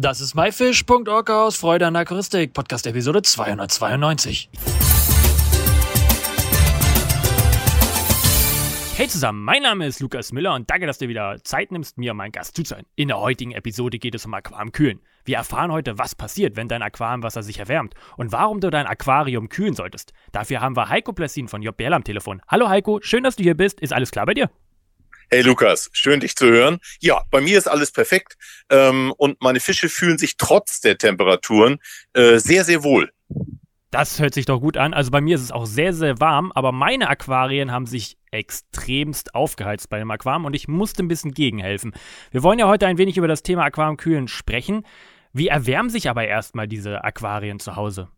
Das ist myfish.org aus Freude an Aquaristik, Podcast Episode 292. Hey zusammen, mein Name ist Lukas Müller und danke, dass du wieder Zeit nimmst, mir mein Gast zuzuhören. In der heutigen Episode geht es um Aquariumkühlen. Wir erfahren heute, was passiert, wenn dein Aquariumwasser sich erwärmt und warum du dein Aquarium kühlen solltest. Dafür haben wir Heiko Plessin von JBL am Telefon. Hallo Heiko, schön, dass du hier bist. Ist alles klar bei dir? Hey Lukas, schön dich zu hören. Ja, bei mir ist alles perfekt ähm, und meine Fische fühlen sich trotz der Temperaturen äh, sehr, sehr wohl. Das hört sich doch gut an. Also bei mir ist es auch sehr, sehr warm, aber meine Aquarien haben sich extremst aufgeheizt bei dem Aquarium und ich musste ein bisschen gegenhelfen. Wir wollen ja heute ein wenig über das Thema Aquariumkühlen sprechen. Wie erwärmen sich aber erstmal diese Aquarien zu Hause?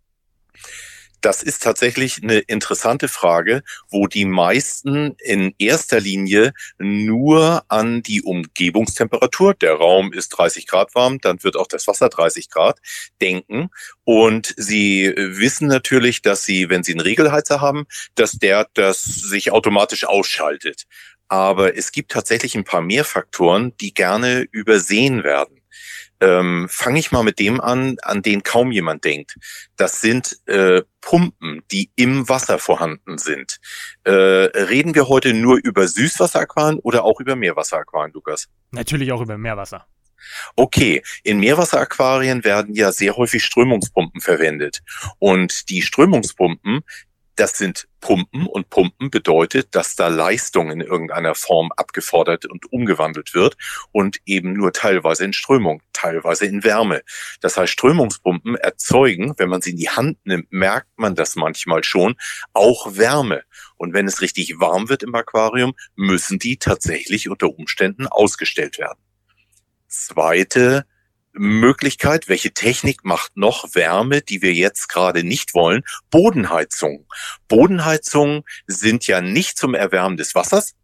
Das ist tatsächlich eine interessante Frage, wo die meisten in erster Linie nur an die Umgebungstemperatur, der Raum ist 30 Grad warm, dann wird auch das Wasser 30 Grad, denken. Und sie wissen natürlich, dass sie, wenn sie einen Regelheizer haben, dass der das sich automatisch ausschaltet. Aber es gibt tatsächlich ein paar mehr Faktoren, die gerne übersehen werden ähm, fange ich mal mit dem an, an den kaum jemand denkt. Das sind äh, Pumpen, die im Wasser vorhanden sind. Äh, reden wir heute nur über Süßwasseraquarien oder auch über Meerwasseraquarien, Lukas? Natürlich auch über Meerwasser. Okay, in Meerwasseraquarien werden ja sehr häufig Strömungspumpen verwendet. Und die Strömungspumpen, das sind Pumpen und Pumpen bedeutet, dass da Leistung in irgendeiner Form abgefordert und umgewandelt wird und eben nur teilweise in Strömung, teilweise in Wärme. Das heißt, Strömungspumpen erzeugen, wenn man sie in die Hand nimmt, merkt man das manchmal schon, auch Wärme. Und wenn es richtig warm wird im Aquarium, müssen die tatsächlich unter Umständen ausgestellt werden. Zweite Möglichkeit, welche Technik macht noch Wärme, die wir jetzt gerade nicht wollen? Bodenheizung. Bodenheizungen sind ja nicht zum Erwärmen des Wassers,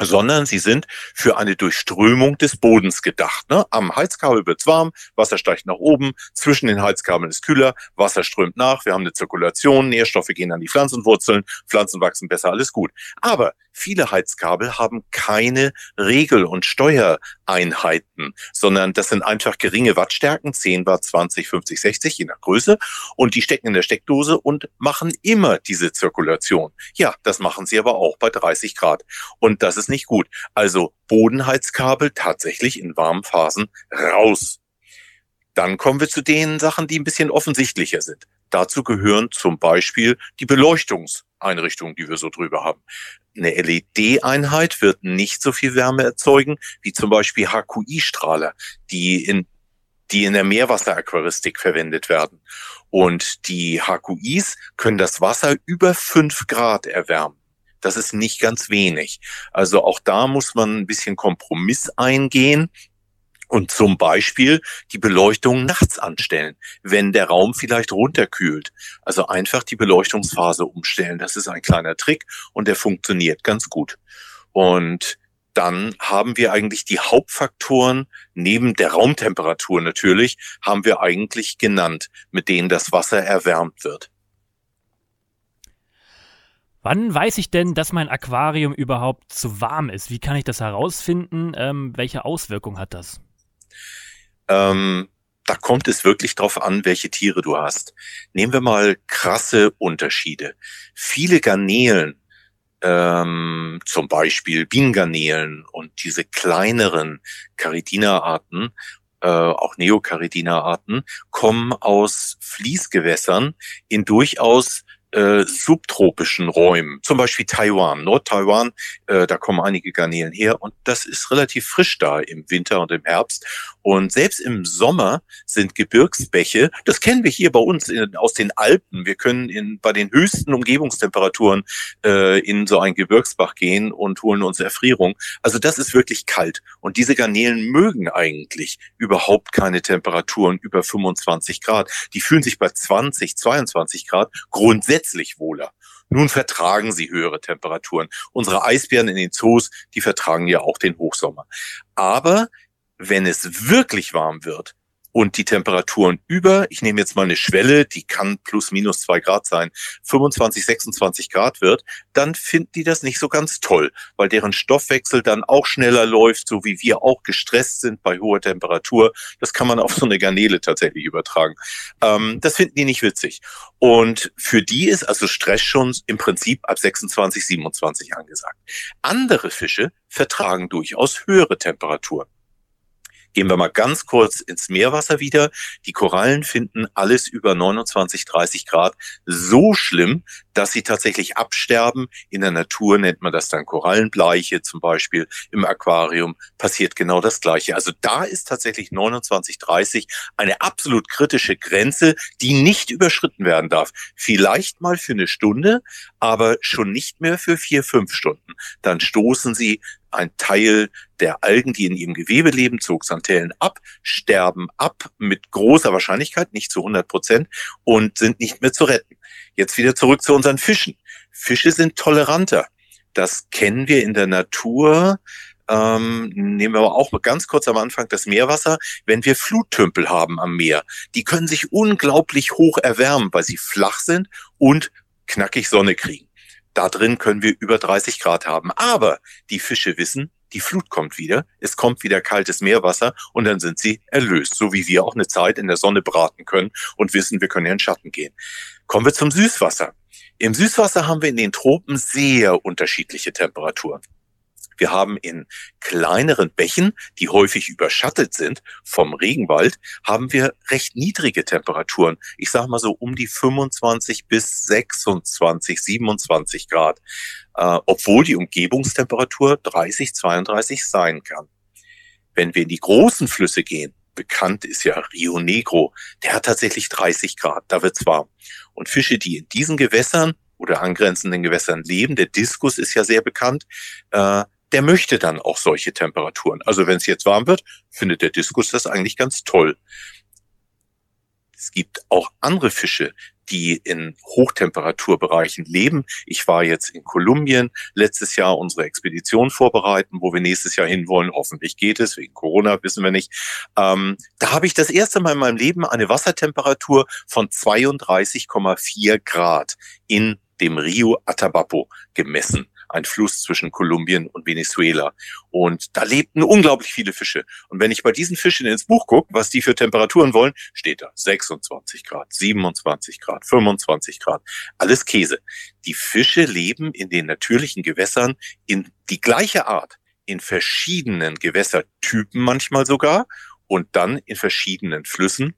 sondern sie sind für eine Durchströmung des Bodens gedacht. Ne? Am Heizkabel wird's warm, Wasser steigt nach oben, zwischen den Heizkabeln ist kühler, Wasser strömt nach, wir haben eine Zirkulation, Nährstoffe gehen an die Pflanzenwurzeln, Pflanzen wachsen besser, alles gut. Aber viele Heizkabel haben keine Regel- und Steuereinheiten, sondern das sind einfach geringe Wattstärken, 10 Watt, 20, 50, 60, je nach Größe, und die stecken in der Steckdose und machen immer diese Zirkulation. Ja, das machen sie aber auch bei 30 Grad. Und das ist nicht gut. Also Bodenheizkabel tatsächlich in warmen Phasen raus. Dann kommen wir zu den Sachen, die ein bisschen offensichtlicher sind. Dazu gehören zum Beispiel die Beleuchtungseinrichtungen, die wir so drüber haben. Eine LED-Einheit wird nicht so viel Wärme erzeugen wie zum Beispiel HQI-Strahler, die in die in der Meerwasseraquaristik verwendet werden. Und die HQIs können das Wasser über fünf Grad erwärmen. Das ist nicht ganz wenig. Also auch da muss man ein bisschen Kompromiss eingehen und zum Beispiel die Beleuchtung nachts anstellen, wenn der Raum vielleicht runterkühlt. Also einfach die Beleuchtungsphase umstellen. Das ist ein kleiner Trick und der funktioniert ganz gut. Und dann haben wir eigentlich die Hauptfaktoren neben der Raumtemperatur natürlich, haben wir eigentlich genannt, mit denen das Wasser erwärmt wird. Wann weiß ich denn, dass mein Aquarium überhaupt zu warm ist? Wie kann ich das herausfinden? Ähm, welche Auswirkung hat das? Ähm, da kommt es wirklich drauf an, welche Tiere du hast. Nehmen wir mal krasse Unterschiede. Viele Garnelen, ähm, zum Beispiel Bienengarnelen und diese kleineren Caridina-Arten, äh, auch Neocaridina-Arten, kommen aus Fließgewässern in durchaus äh, subtropischen Räumen, zum Beispiel Taiwan, Nord-Taiwan, äh, da kommen einige Garnelen her und das ist relativ frisch da im Winter und im Herbst. Und selbst im Sommer sind Gebirgsbäche, das kennen wir hier bei uns in, aus den Alpen. Wir können in, bei den höchsten Umgebungstemperaturen äh, in so ein Gebirgsbach gehen und holen uns Erfrierung. Also das ist wirklich kalt. Und diese Garnelen mögen eigentlich überhaupt keine Temperaturen über 25 Grad. Die fühlen sich bei 20, 22 Grad grundsätzlich wohler. Nun vertragen sie höhere Temperaturen. Unsere Eisbären in den Zoos, die vertragen ja auch den Hochsommer. Aber wenn es wirklich warm wird, und die Temperaturen über, ich nehme jetzt mal eine Schwelle, die kann plus minus zwei Grad sein, 25, 26 Grad wird, dann finden die das nicht so ganz toll, weil deren Stoffwechsel dann auch schneller läuft, so wie wir auch gestresst sind bei hoher Temperatur. Das kann man auf so eine Garnele tatsächlich übertragen. Ähm, das finden die nicht witzig. Und für die ist also Stress schon im Prinzip ab 26, 27 angesagt. Andere Fische vertragen durchaus höhere Temperaturen. Gehen wir mal ganz kurz ins Meerwasser wieder. Die Korallen finden alles über 29, 30 Grad so schlimm, dass sie tatsächlich absterben. In der Natur nennt man das dann Korallenbleiche zum Beispiel. Im Aquarium passiert genau das Gleiche. Also da ist tatsächlich 29, 30 eine absolut kritische Grenze, die nicht überschritten werden darf. Vielleicht mal für eine Stunde, aber schon nicht mehr für vier, fünf Stunden. Dann stoßen sie ein Teil der Algen, die in ihrem Gewebe leben, Zooxanthellen ab, sterben ab mit großer Wahrscheinlichkeit, nicht zu 100 Prozent, und sind nicht mehr zu retten. Jetzt wieder zurück zu unseren Fischen. Fische sind toleranter. Das kennen wir in der Natur. Ähm, nehmen wir aber auch ganz kurz am Anfang das Meerwasser. Wenn wir Fluttümpel haben am Meer, die können sich unglaublich hoch erwärmen, weil sie flach sind und knackig Sonne kriegen. Da drin können wir über 30 Grad haben. Aber die Fische wissen, die Flut kommt wieder, es kommt wieder kaltes Meerwasser und dann sind sie erlöst, so wie wir auch eine Zeit in der Sonne braten können und wissen, wir können in den Schatten gehen. Kommen wir zum Süßwasser. Im Süßwasser haben wir in den Tropen sehr unterschiedliche Temperaturen. Wir haben in kleineren Bächen, die häufig überschattet sind vom Regenwald, haben wir recht niedrige Temperaturen. Ich sage mal so um die 25 bis 26, 27 Grad, äh, obwohl die Umgebungstemperatur 30, 32 sein kann. Wenn wir in die großen Flüsse gehen, bekannt ist ja Rio Negro, der hat tatsächlich 30 Grad, da wird's warm. Und Fische, die in diesen Gewässern oder angrenzenden Gewässern leben, der Diskus ist ja sehr bekannt, äh, der möchte dann auch solche Temperaturen. Also wenn es jetzt warm wird, findet der Diskus das eigentlich ganz toll. Es gibt auch andere Fische, die in Hochtemperaturbereichen leben. Ich war jetzt in Kolumbien letztes Jahr unsere Expedition vorbereiten, wo wir nächstes Jahr hinwollen. Hoffentlich geht es, wegen Corona wissen wir nicht. Ähm, da habe ich das erste Mal in meinem Leben eine Wassertemperatur von 32,4 Grad in dem Rio Atabapo gemessen ein Fluss zwischen Kolumbien und Venezuela. Und da lebten unglaublich viele Fische. Und wenn ich bei diesen Fischen ins Buch gucke, was die für Temperaturen wollen, steht da 26 Grad, 27 Grad, 25 Grad. Alles Käse. Die Fische leben in den natürlichen Gewässern in die gleiche Art, in verschiedenen Gewässertypen manchmal sogar und dann in verschiedenen Flüssen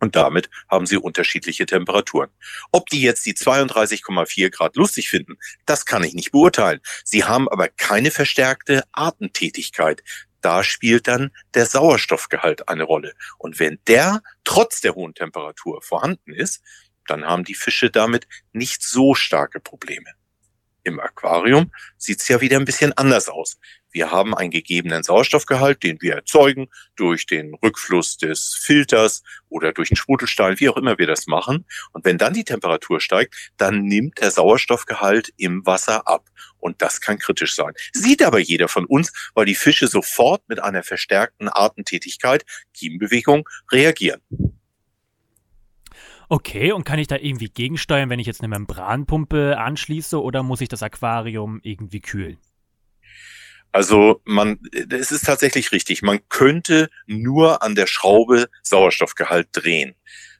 und damit haben sie unterschiedliche Temperaturen. Ob die jetzt die 32,4 Grad lustig finden, das kann ich nicht beurteilen. Sie haben aber keine verstärkte Atemtätigkeit. Da spielt dann der Sauerstoffgehalt eine Rolle. Und wenn der trotz der hohen Temperatur vorhanden ist, dann haben die Fische damit nicht so starke Probleme. Im Aquarium sieht's ja wieder ein bisschen anders aus. Wir haben einen gegebenen Sauerstoffgehalt, den wir erzeugen durch den Rückfluss des Filters oder durch den Sprudelstein, wie auch immer wir das machen. Und wenn dann die Temperatur steigt, dann nimmt der Sauerstoffgehalt im Wasser ab. Und das kann kritisch sein. Sieht aber jeder von uns, weil die Fische sofort mit einer verstärkten Artentätigkeit, Kiembewegung, reagieren. Okay, und kann ich da irgendwie gegensteuern, wenn ich jetzt eine Membranpumpe anschließe oder muss ich das Aquarium irgendwie kühlen? Also man, es ist tatsächlich richtig. Man könnte nur an der Schraube Sauerstoffgehalt drehen.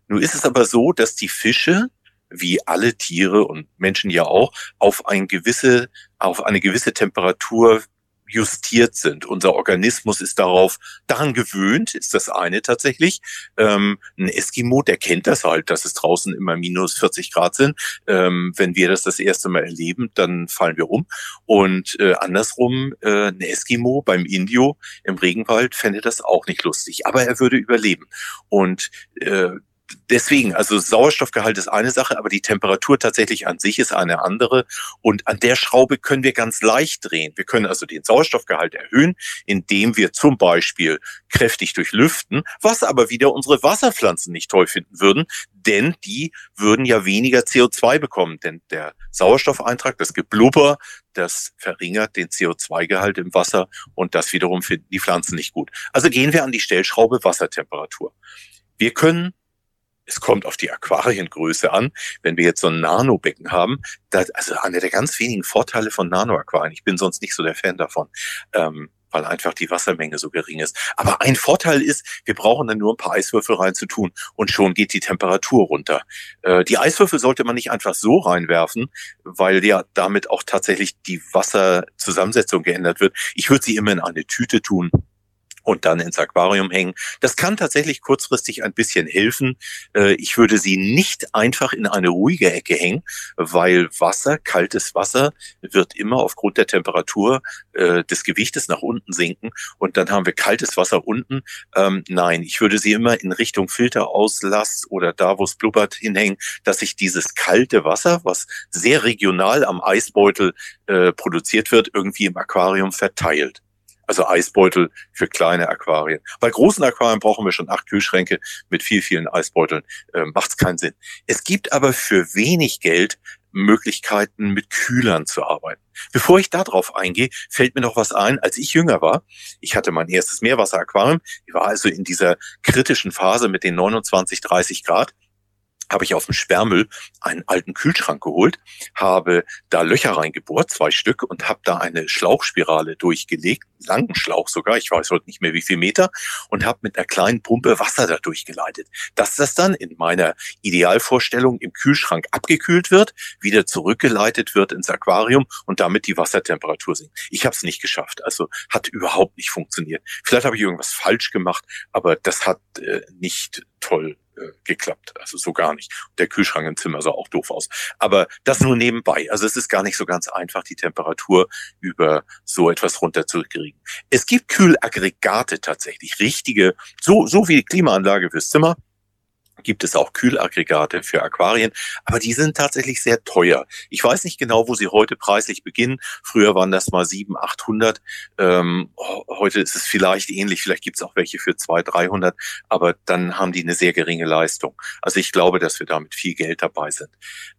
Nur ist es aber so, dass die Fische, wie alle Tiere und Menschen ja auch, auf ein gewisse, auf eine gewisse Temperatur justiert sind. Unser Organismus ist darauf daran gewöhnt, ist das eine tatsächlich. Ähm, ein Eskimo, der kennt das halt, dass es draußen immer minus 40 Grad sind. Ähm, wenn wir das das erste Mal erleben, dann fallen wir um. Und äh, andersrum, äh, ein Eskimo beim Indio im Regenwald fände das auch nicht lustig, aber er würde überleben. Und äh, deswegen, also Sauerstoffgehalt ist eine Sache, aber die Temperatur tatsächlich an sich ist eine andere. Und an der Schraube können wir ganz leicht drehen. Wir können also den Sauerstoffgehalt erhöhen, indem wir zum Beispiel kräftig durchlüften, was aber wieder unsere Wasserpflanzen nicht toll finden würden, denn die würden ja weniger CO2 bekommen. Denn der Sauerstoffeintrag, das Geblubber, das verringert den CO2-Gehalt im Wasser und das wiederum finden die Pflanzen nicht gut. Also gehen wir an die Stellschraube Wassertemperatur. Wir können es kommt auf die Aquariengröße an. Wenn wir jetzt so ein Nanobecken haben, das, also einer der ganz wenigen Vorteile von Nanoaquarien, ich bin sonst nicht so der Fan davon, ähm, weil einfach die Wassermenge so gering ist. Aber ein Vorteil ist, wir brauchen dann nur ein paar Eiswürfel reinzutun und schon geht die Temperatur runter. Äh, die Eiswürfel sollte man nicht einfach so reinwerfen, weil ja damit auch tatsächlich die Wasserzusammensetzung geändert wird. Ich würde sie immer in eine Tüte tun und dann ins Aquarium hängen. Das kann tatsächlich kurzfristig ein bisschen helfen. Äh, ich würde sie nicht einfach in eine ruhige Ecke hängen, weil Wasser, kaltes Wasser, wird immer aufgrund der Temperatur äh, des Gewichtes nach unten sinken und dann haben wir kaltes Wasser unten. Ähm, nein, ich würde sie immer in Richtung Filterauslass oder da, wo es blubbert, hinhängen, dass sich dieses kalte Wasser, was sehr regional am Eisbeutel äh, produziert wird, irgendwie im Aquarium verteilt. Also Eisbeutel für kleine Aquarien. Bei großen Aquarien brauchen wir schon acht Kühlschränke mit viel, vielen Eisbeuteln. Ähm, Macht es keinen Sinn. Es gibt aber für wenig Geld Möglichkeiten, mit Kühlern zu arbeiten. Bevor ich darauf eingehe, fällt mir noch was ein. Als ich jünger war, ich hatte mein erstes Meerwasseraquarium, ich war also in dieser kritischen Phase mit den 29, 30 Grad habe ich auf dem Sperrmüll einen alten Kühlschrank geholt, habe da Löcher reingebohrt, zwei Stück, und habe da eine Schlauchspirale durchgelegt, langen Schlauch sogar, ich weiß heute nicht mehr wie viel Meter, und habe mit einer kleinen Pumpe Wasser da durchgeleitet. Dass das dann in meiner Idealvorstellung im Kühlschrank abgekühlt wird, wieder zurückgeleitet wird ins Aquarium und damit die Wassertemperatur sinkt. Ich habe es nicht geschafft, also hat überhaupt nicht funktioniert. Vielleicht habe ich irgendwas falsch gemacht, aber das hat äh, nicht toll äh, geklappt. Also so gar nicht. Der Kühlschrank im Zimmer sah auch doof aus. Aber das nur nebenbei. Also es ist gar nicht so ganz einfach, die Temperatur über so etwas runterzukriegen. Es gibt Kühlaggregate tatsächlich, richtige, so, so wie die Klimaanlage fürs Zimmer gibt es auch Kühlaggregate für Aquarien, aber die sind tatsächlich sehr teuer. Ich weiß nicht genau, wo sie heute preislich beginnen. Früher waren das mal 700, 800. Ähm, heute ist es vielleicht ähnlich. Vielleicht gibt es auch welche für 200, 300, aber dann haben die eine sehr geringe Leistung. Also ich glaube, dass wir damit viel Geld dabei sind.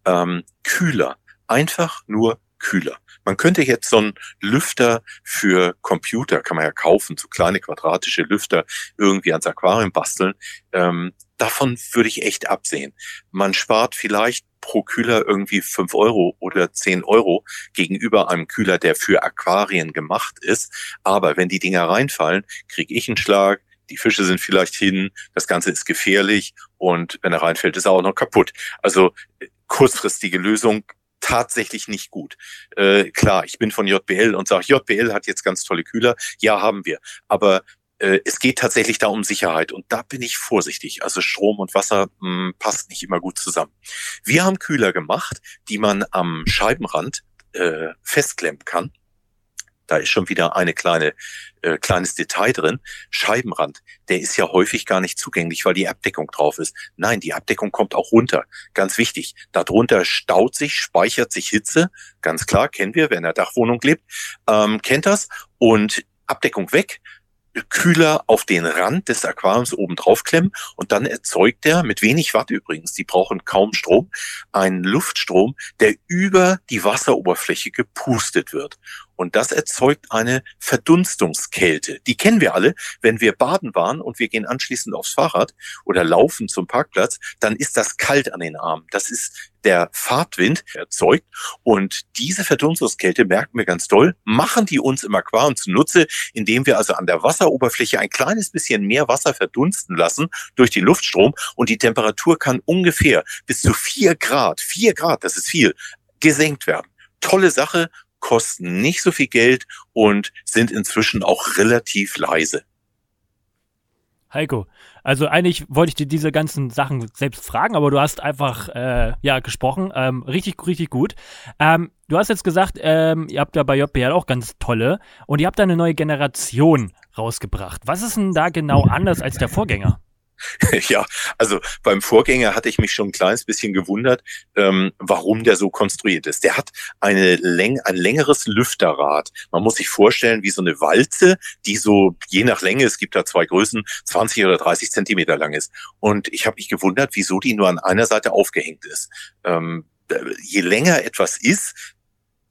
Ähm, Kühler. Einfach nur Kühler. Man könnte jetzt so einen Lüfter für Computer, kann man ja kaufen, so kleine quadratische Lüfter irgendwie ans Aquarium basteln. Ähm, davon würde ich echt absehen. Man spart vielleicht pro Kühler irgendwie fünf Euro oder zehn Euro gegenüber einem Kühler, der für Aquarien gemacht ist. Aber wenn die Dinger reinfallen, kriege ich einen Schlag, die Fische sind vielleicht hin, das Ganze ist gefährlich und wenn er reinfällt, ist er auch noch kaputt. Also äh, kurzfristige Lösung tatsächlich nicht gut. Äh, klar, ich bin von JBL und sage, JBL hat jetzt ganz tolle Kühler. Ja, haben wir. Aber äh, es geht tatsächlich da um Sicherheit und da bin ich vorsichtig. Also Strom und Wasser mh, hm, passt nicht immer gut zusammen. Wir haben Kühler gemacht, die man am Scheibenrand äh, festklemmen kann. Da ist schon wieder eine kleine äh, kleines Detail drin. Scheibenrand, der ist ja häufig gar nicht zugänglich, weil die Abdeckung drauf ist. Nein, die Abdeckung kommt auch runter. Ganz wichtig. Darunter staut sich, speichert sich Hitze. Ganz klar, kennen wir, wer in der Dachwohnung lebt, ähm, kennt das. Und Abdeckung weg, Kühler auf den Rand des Aquariums oben drauf klemmen und dann erzeugt er mit wenig Watt übrigens, die brauchen kaum Strom, einen Luftstrom, der über die Wasseroberfläche gepustet wird. Und das erzeugt eine Verdunstungskälte. Die kennen wir alle. Wenn wir baden waren und wir gehen anschließend aufs Fahrrad oder laufen zum Parkplatz, dann ist das kalt an den Armen. Das ist der Fahrtwind erzeugt. Und diese Verdunstungskälte merken wir ganz doll, machen die uns im Aquarium zunutze, indem wir also an der Wasseroberfläche ein kleines bisschen mehr Wasser verdunsten lassen durch den Luftstrom. Und die Temperatur kann ungefähr bis zu vier Grad, vier Grad, das ist viel, gesenkt werden. Tolle Sache kosten nicht so viel Geld und sind inzwischen auch relativ leise. Heiko, also eigentlich wollte ich dir diese ganzen Sachen selbst fragen, aber du hast einfach äh, ja gesprochen, ähm, richtig, richtig gut. Ähm, du hast jetzt gesagt, ähm, ihr habt ja bei JBL auch ganz tolle und ihr habt da eine neue Generation rausgebracht. Was ist denn da genau anders als der Vorgänger? ja, also beim Vorgänger hatte ich mich schon ein kleines bisschen gewundert, ähm, warum der so konstruiert ist. Der hat eine Läng ein längeres Lüfterrad. Man muss sich vorstellen, wie so eine Walze, die so je nach Länge, es gibt da zwei Größen, 20 oder 30 Zentimeter lang ist. Und ich habe mich gewundert, wieso die nur an einer Seite aufgehängt ist. Ähm, je länger etwas ist,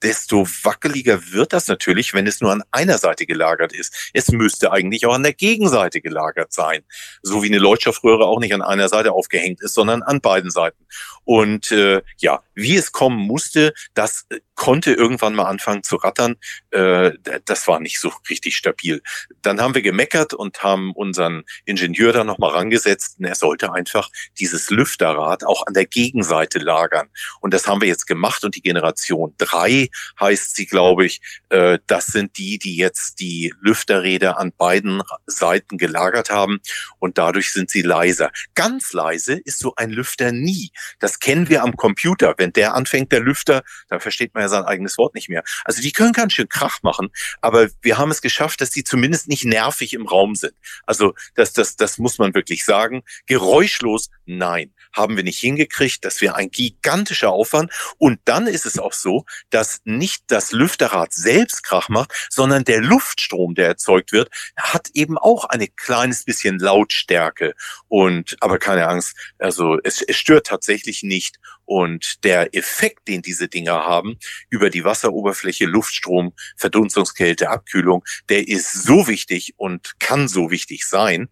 desto wackeliger wird das natürlich, wenn es nur an einer Seite gelagert ist. Es müsste eigentlich auch an der Gegenseite gelagert sein. So wie eine Leuchtstoffröhre auch nicht an einer Seite aufgehängt ist, sondern an beiden Seiten. Und äh, ja, wie es kommen musste, das äh, konnte irgendwann mal anfangen zu rattern. Äh, das war nicht so richtig stabil. Dann haben wir gemeckert und haben unseren Ingenieur da nochmal rangesetzt. Und er sollte einfach dieses Lüfterrad auch an der Gegenseite lagern. Und das haben wir jetzt gemacht. Und die Generation drei heißt sie, glaube ich, äh, das sind die, die jetzt die Lüfterräder an beiden Seiten gelagert haben. Und dadurch sind sie leiser. Ganz leise ist so ein Lüfter nie. Das kennen wir am Computer. Wenn der anfängt, der Lüfter, dann versteht man ja sein eigenes Wort nicht mehr. Also die können ganz schön Krach machen, aber wir haben es geschafft, dass die zumindest nicht nervig im Raum sind. Also das, das, das muss man wirklich sagen. Geräuschlos, nein, haben wir nicht hingekriegt. Das wäre ein gigantischer Aufwand. Und dann ist es auch so, dass nicht das Lüfterrad selbst Krach macht, sondern der Luftstrom, der erzeugt wird, hat eben auch eine kleines bisschen Lautstärke. Und aber keine Angst, also es, es stört tatsächlich nicht. Und der Effekt, den diese Dinger haben, über die Wasseroberfläche, Luftstrom, Verdunstungskälte, Abkühlung, der ist so wichtig und kann so wichtig sein,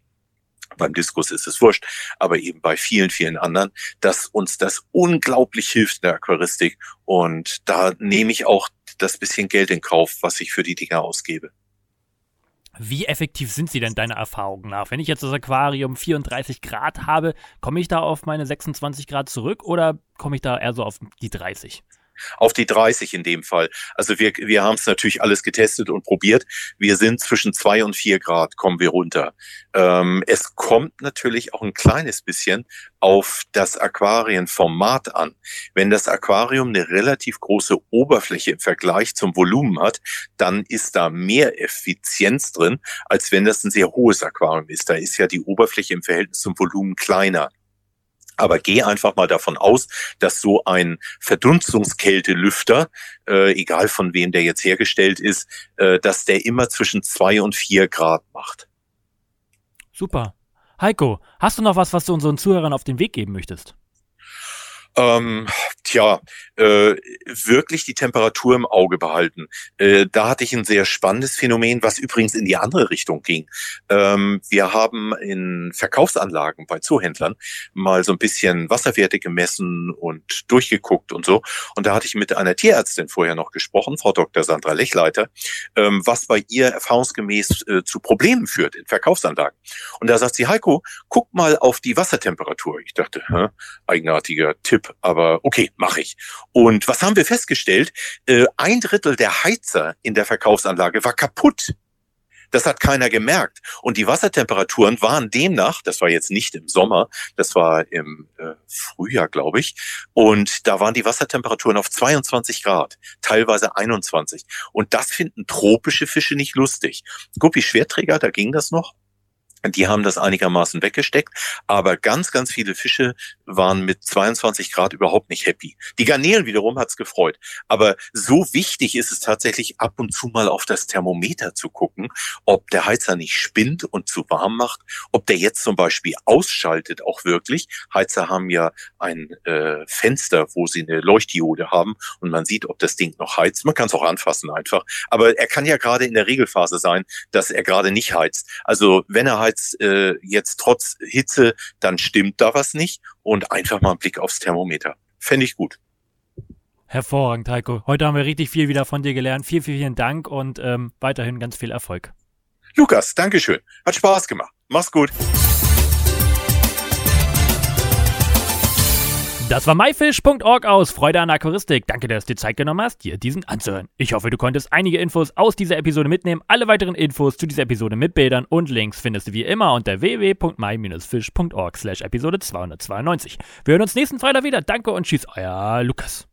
beim Diskus ist es wurscht, aber eben bei vielen, vielen anderen, dass uns das unglaublich hilft in der Aquaristik. Und da nehme ich auch das bisschen Geld in Kauf, was ich für die Dinger ausgebe. Wie effektiv sind sie denn deiner Erfahrung nach? Wenn ich jetzt das Aquarium 34 Grad habe, komme ich da auf meine 26 Grad zurück oder komme ich da eher so auf die 30? Auf die 30 in dem Fall. Also wir, wir haben es natürlich alles getestet und probiert. Wir sind zwischen zwei und vier Grad, kommen wir runter. Ähm, es kommt natürlich auch ein kleines bisschen auf das Aquarienformat an. Wenn das Aquarium eine relativ große Oberfläche im Vergleich zum Volumen hat, dann ist da mehr Effizienz drin, als wenn das ein sehr hohes Aquarium ist. Da ist ja die Oberfläche im Verhältnis zum Volumen kleiner. Aber geh einfach mal davon aus, dass so ein Verdunstungskältelüfter, äh, egal von wem der jetzt hergestellt ist, äh, dass der immer zwischen zwei und vier Grad macht. Super. Heiko, hast du noch was, was du unseren Zuhörern auf den Weg geben möchtest? Ähm, tja, äh, wirklich die Temperatur im Auge behalten. Äh, da hatte ich ein sehr spannendes Phänomen, was übrigens in die andere Richtung ging. Ähm, wir haben in Verkaufsanlagen bei Zoohändlern mal so ein bisschen Wasserwerte gemessen und durchgeguckt und so. Und da hatte ich mit einer Tierärztin vorher noch gesprochen, Frau Dr. Sandra Lechleiter, ähm, was bei ihr erfahrungsgemäß äh, zu Problemen führt in Verkaufsanlagen. Und da sagt sie, Heiko, guck mal auf die Wassertemperatur. Ich dachte, hä, eigenartiger Tipp, aber okay, mache ich. Und was haben wir festgestellt? Äh, ein Drittel der Heizer in der Verkaufsanlage war kaputt. Das hat keiner gemerkt. Und die Wassertemperaturen waren demnach, das war jetzt nicht im Sommer, das war im äh, Frühjahr, glaube ich, und da waren die Wassertemperaturen auf 22 Grad, teilweise 21. Und das finden tropische Fische nicht lustig. Guppi Schwerträger, da ging das noch. Die haben das einigermaßen weggesteckt, aber ganz, ganz viele Fische waren mit 22 Grad überhaupt nicht happy. Die Garnelen wiederum hat's gefreut. Aber so wichtig ist es tatsächlich ab und zu mal auf das Thermometer zu gucken, ob der Heizer nicht spinnt und zu warm macht, ob der jetzt zum Beispiel ausschaltet auch wirklich. Heizer haben ja ein äh, Fenster, wo sie eine Leuchtdiode haben und man sieht, ob das Ding noch heizt. Man kann es auch anfassen einfach. Aber er kann ja gerade in der Regelphase sein, dass er gerade nicht heizt. Also wenn er heizt, als äh, jetzt trotz Hitze, dann stimmt da was nicht und einfach mal einen Blick aufs Thermometer. Fände ich gut. Hervorragend, Heiko. Heute haben wir richtig viel wieder von dir gelernt. Vielen, vielen, vielen Dank und ähm, weiterhin ganz viel Erfolg. Lukas, Dankeschön. Hat Spaß gemacht. Mach's gut. Das war myfish.org aus Freude an Aquaristik. Danke, dass du dir Zeit genommen hast, dir diesen anzuhören. Ich hoffe, du konntest einige Infos aus dieser Episode mitnehmen. Alle weiteren Infos zu dieser Episode mit Bildern und Links findest du wie immer unter www.my-fish.org slash Episode 292. Wir hören uns nächsten Freitag wieder. Danke und tschüss, euer Lukas.